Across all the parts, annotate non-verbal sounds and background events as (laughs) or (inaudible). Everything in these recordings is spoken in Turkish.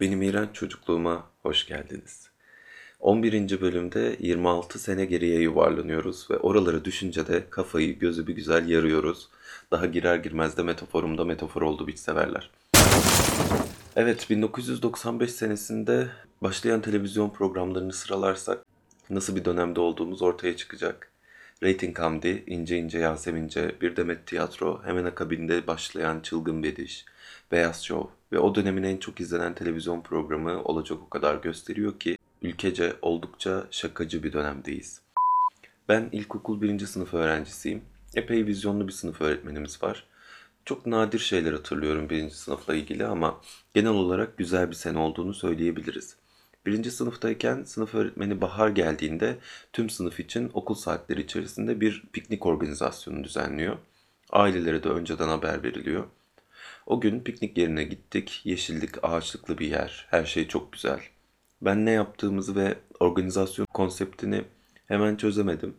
Benim iğrenç çocukluğuma hoş geldiniz. 11. bölümde 26 sene geriye yuvarlanıyoruz ve oraları düşünce de kafayı gözü bir güzel yarıyoruz. Daha girer girmez de metaforumda metafor oldu biç severler. Evet 1995 senesinde başlayan televizyon programlarını sıralarsak nasıl bir dönemde olduğumuz ortaya çıkacak. Rating Hamdi, İnce İnce Yasemince, Bir Demet Tiyatro, hemen akabinde başlayan Çılgın Bediş, Beyaz Show ve o dönemin en çok izlenen televizyon programı olacak o kadar gösteriyor ki ülkece oldukça şakacı bir dönemdeyiz. Ben ilkokul birinci sınıf öğrencisiyim. Epey vizyonlu bir sınıf öğretmenimiz var. Çok nadir şeyler hatırlıyorum birinci sınıfla ilgili ama genel olarak güzel bir sene olduğunu söyleyebiliriz. Birinci sınıftayken sınıf öğretmeni bahar geldiğinde tüm sınıf için okul saatleri içerisinde bir piknik organizasyonu düzenliyor. Ailelere de önceden haber veriliyor. O gün piknik yerine gittik. Yeşillik, ağaçlıklı bir yer. Her şey çok güzel. Ben ne yaptığımızı ve organizasyon konseptini hemen çözemedim.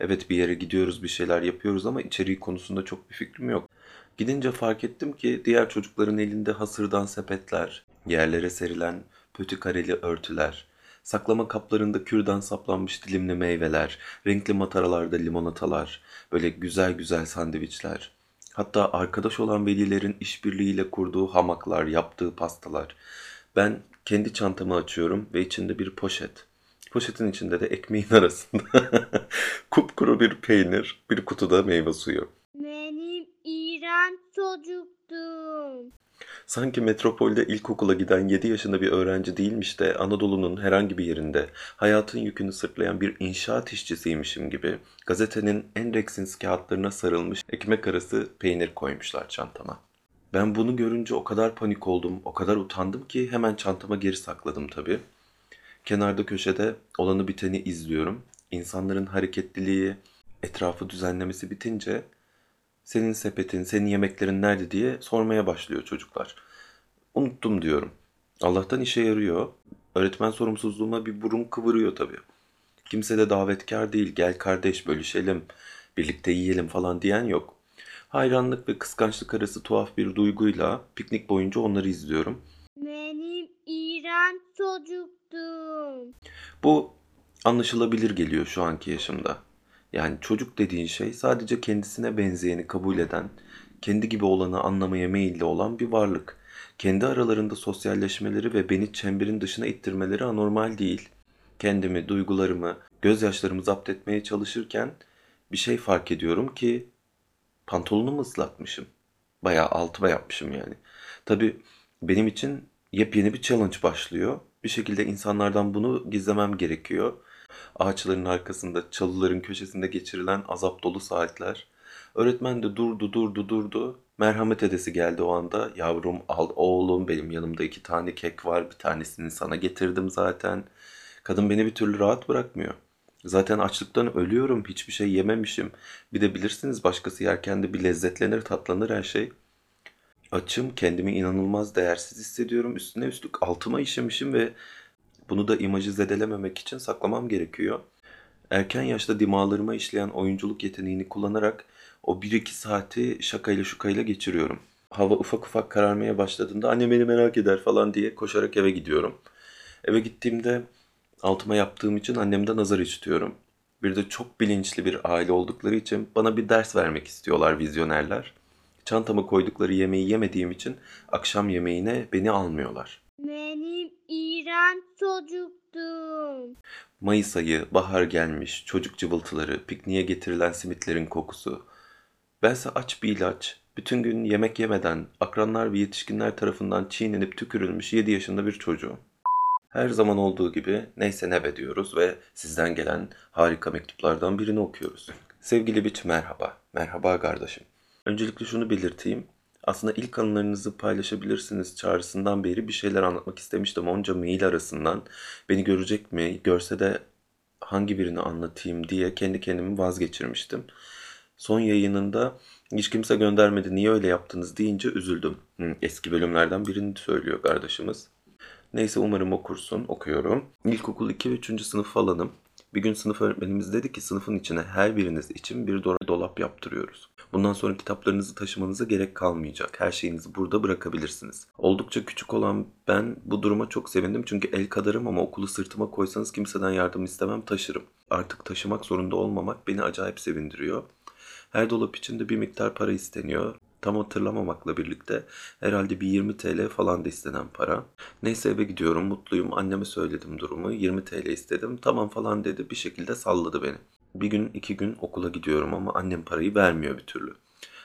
Evet bir yere gidiyoruz, bir şeyler yapıyoruz ama içeriği konusunda çok bir fikrim yok. Gidince fark ettim ki diğer çocukların elinde hasırdan sepetler, yerlere serilen pötü kareli örtüler, saklama kaplarında kürdan saplanmış dilimli meyveler, renkli mataralarda limonatalar, böyle güzel güzel sandviçler. Hatta arkadaş olan velilerin işbirliğiyle kurduğu hamaklar, yaptığı pastalar. Ben kendi çantamı açıyorum ve içinde bir poşet. Poşetin içinde de ekmeğin (laughs) arasında kupkuru bir peynir, bir kutuda meyve suyu. Benim iğrenç çocuktum. Sanki metropolde ilkokula giden 7 yaşında bir öğrenci değilmiş de Anadolu'nun herhangi bir yerinde hayatın yükünü sırtlayan bir inşaat işçisiymişim gibi gazetenin en reksins kağıtlarına sarılmış ekmek arası peynir koymuşlar çantama. Ben bunu görünce o kadar panik oldum, o kadar utandım ki hemen çantama geri sakladım tabii. Kenarda köşede olanı biteni izliyorum. İnsanların hareketliliği, etrafı düzenlemesi bitince senin sepetin, senin yemeklerin nerede diye sormaya başlıyor çocuklar. Unuttum diyorum. Allah'tan işe yarıyor. Öğretmen sorumsuzluğuma bir burun kıvırıyor tabii. Kimse de davetkar değil. Gel kardeş bölüşelim, birlikte yiyelim falan diyen yok. Hayranlık ve kıskançlık arası tuhaf bir duyguyla piknik boyunca onları izliyorum. Benim iğrenç çocuktum. Bu anlaşılabilir geliyor şu anki yaşımda. Yani çocuk dediğin şey sadece kendisine benzeyeni kabul eden, kendi gibi olanı anlamaya meyilli olan bir varlık. Kendi aralarında sosyalleşmeleri ve beni çemberin dışına ittirmeleri anormal değil. Kendimi, duygularımı, gözyaşlarımı zapt etmeye çalışırken bir şey fark ediyorum ki pantolonumu ıslatmışım. Bayağı altıma yapmışım yani. Tabii benim için yepyeni bir challenge başlıyor. Bir şekilde insanlardan bunu gizlemem gerekiyor. Ağaçların arkasında, çalıların köşesinde geçirilen azap dolu saatler. Öğretmen de durdu, durdu, durdu. Merhamet edesi geldi o anda. Yavrum al oğlum benim yanımda iki tane kek var. Bir tanesini sana getirdim zaten. Kadın beni bir türlü rahat bırakmıyor. Zaten açlıktan ölüyorum. Hiçbir şey yememişim. Bir de bilirsiniz başkası yerken de bir lezzetlenir, tatlanır her şey. Açım, kendimi inanılmaz değersiz hissediyorum. Üstüne üstlük altıma işemişim ve bunu da imajı zedelememek için saklamam gerekiyor. Erken yaşta dimağlarıma işleyen oyunculuk yeteneğini kullanarak o 1-2 saati şakayla şukayla geçiriyorum. Hava ufak ufak kararmaya başladığında annem beni merak eder falan diye koşarak eve gidiyorum. Eve gittiğimde altıma yaptığım için annemden nazar işitiyorum. Bir de çok bilinçli bir aile oldukları için bana bir ders vermek istiyorlar vizyonerler. Çantama koydukları yemeği yemediğim için akşam yemeğine beni almıyorlar. Benim iğrenç çocuktum. Mayıs ayı, bahar gelmiş, çocuk cıvıltıları, pikniğe getirilen simitlerin kokusu. Bense aç bir ilaç, bütün gün yemek yemeden akranlar ve yetişkinler tarafından çiğnenip tükürülmüş 7 yaşında bir çocuğum. Her zaman olduğu gibi neyse ne diyoruz ve sizden gelen harika mektuplardan birini okuyoruz. Sevgili Biç merhaba, merhaba kardeşim. Öncelikle şunu belirteyim. Aslında ilk anılarınızı paylaşabilirsiniz çağrısından beri bir şeyler anlatmak istemiştim. Onca mail arasından beni görecek mi, görse de hangi birini anlatayım diye kendi kendimi vazgeçirmiştim. Son yayınında hiç kimse göndermedi niye öyle yaptınız deyince üzüldüm. Hı, eski bölümlerden birini söylüyor kardeşimiz. Neyse umarım okursun, okuyorum. İlkokul 2 ve 3. sınıf falanım. Bir gün sınıf öğretmenimiz dedi ki sınıfın içine her biriniz için bir do- dolap yaptırıyoruz. Bundan sonra kitaplarınızı taşımanıza gerek kalmayacak. Her şeyinizi burada bırakabilirsiniz. Oldukça küçük olan ben bu duruma çok sevindim çünkü el kadarım ama okulu sırtıma koysanız kimseden yardım istemem taşırım. Artık taşımak zorunda olmamak beni acayip sevindiriyor. Her dolap içinde bir miktar para isteniyor. Tam hatırlamamakla birlikte herhalde bir 20 TL falan da istenen para. Neyse eve gidiyorum mutluyum. Anneme söyledim durumu. 20 TL istedim. Tamam falan dedi. Bir şekilde salladı beni. Bir gün iki gün okula gidiyorum ama annem parayı vermiyor bir türlü.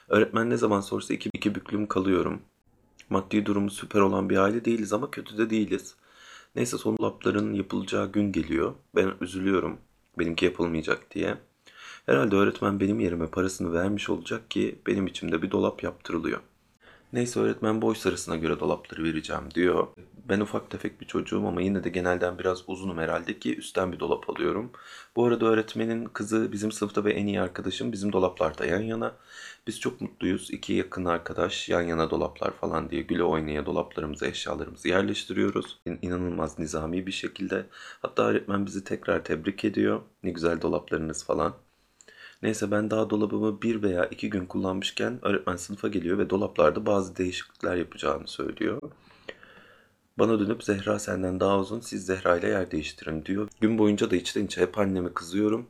Öğretmen ne zaman sorsa iki, iki büklüm kalıyorum. Maddi durumu süper olan bir aile değiliz ama kötü de değiliz. Neyse son dolapların yapılacağı gün geliyor. Ben üzülüyorum benimki yapılmayacak diye. Herhalde öğretmen benim yerime parasını vermiş olacak ki benim içimde bir dolap yaptırılıyor. Neyse öğretmen boy sarısına göre dolapları vereceğim diyor. Ben ufak tefek bir çocuğum ama yine de genelden biraz uzunum herhalde ki üstten bir dolap alıyorum. Bu arada öğretmenin kızı bizim sınıfta ve en iyi arkadaşım bizim dolaplarda yan yana. Biz çok mutluyuz. İki yakın arkadaş yan yana dolaplar falan diye güle oynaya dolaplarımıza eşyalarımızı yerleştiriyoruz. İnanılmaz nizami bir şekilde. Hatta öğretmen bizi tekrar tebrik ediyor. Ne güzel dolaplarınız falan. Neyse ben daha dolabımı bir veya iki gün kullanmışken öğretmen sınıfa geliyor ve dolaplarda bazı değişiklikler yapacağını söylüyor. Bana dönüp Zehra senden daha uzun siz Zehra ile yer değiştirin diyor. Gün boyunca da içten içe hep anneme kızıyorum.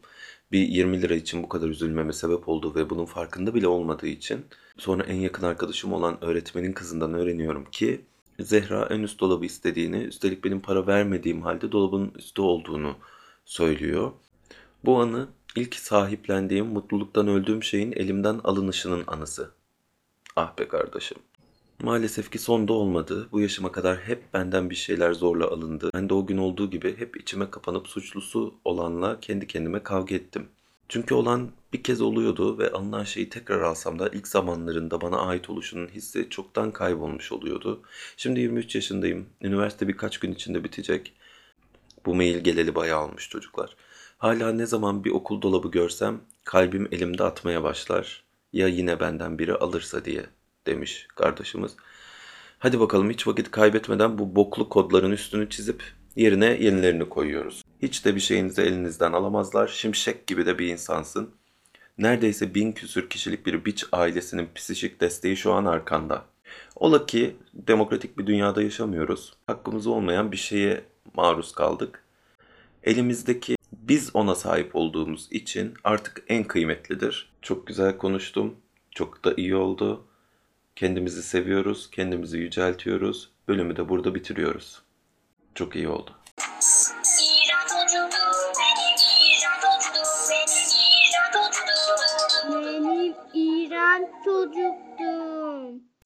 Bir 20 lira için bu kadar üzülmeme sebep oldu ve bunun farkında bile olmadığı için. Sonra en yakın arkadaşım olan öğretmenin kızından öğreniyorum ki Zehra en üst dolabı istediğini, üstelik benim para vermediğim halde dolabın üstü olduğunu söylüyor. Bu anı ilk sahiplendiğim, mutluluktan öldüğüm şeyin elimden alınışının anısı. Ah be kardeşim. Maalesef ki sonda olmadı. Bu yaşıma kadar hep benden bir şeyler zorla alındı. Ben de o gün olduğu gibi hep içime kapanıp suçlusu olanla kendi kendime kavga ettim. Çünkü olan bir kez oluyordu ve alınan şeyi tekrar alsam da ilk zamanlarında bana ait oluşunun hissi çoktan kaybolmuş oluyordu. Şimdi 23 yaşındayım. Üniversite birkaç gün içinde bitecek. Bu mail geleli bayağı olmuş çocuklar. Hala ne zaman bir okul dolabı görsem kalbim elimde atmaya başlar. Ya yine benden biri alırsa diye demiş kardeşimiz. Hadi bakalım hiç vakit kaybetmeden bu boklu kodların üstünü çizip yerine yenilerini koyuyoruz. Hiç de bir şeyinizi elinizden alamazlar. Şimşek gibi de bir insansın. Neredeyse bin küsür kişilik bir biç ailesinin psikik desteği şu an arkanda. Ola ki demokratik bir dünyada yaşamıyoruz. Hakkımız olmayan bir şeye maruz kaldık. Elimizdeki biz ona sahip olduğumuz için artık en kıymetlidir. Çok güzel konuştum. Çok da iyi oldu. Kendimizi seviyoruz, kendimizi yüceltiyoruz. Bölümü de burada bitiriyoruz. Çok iyi oldu.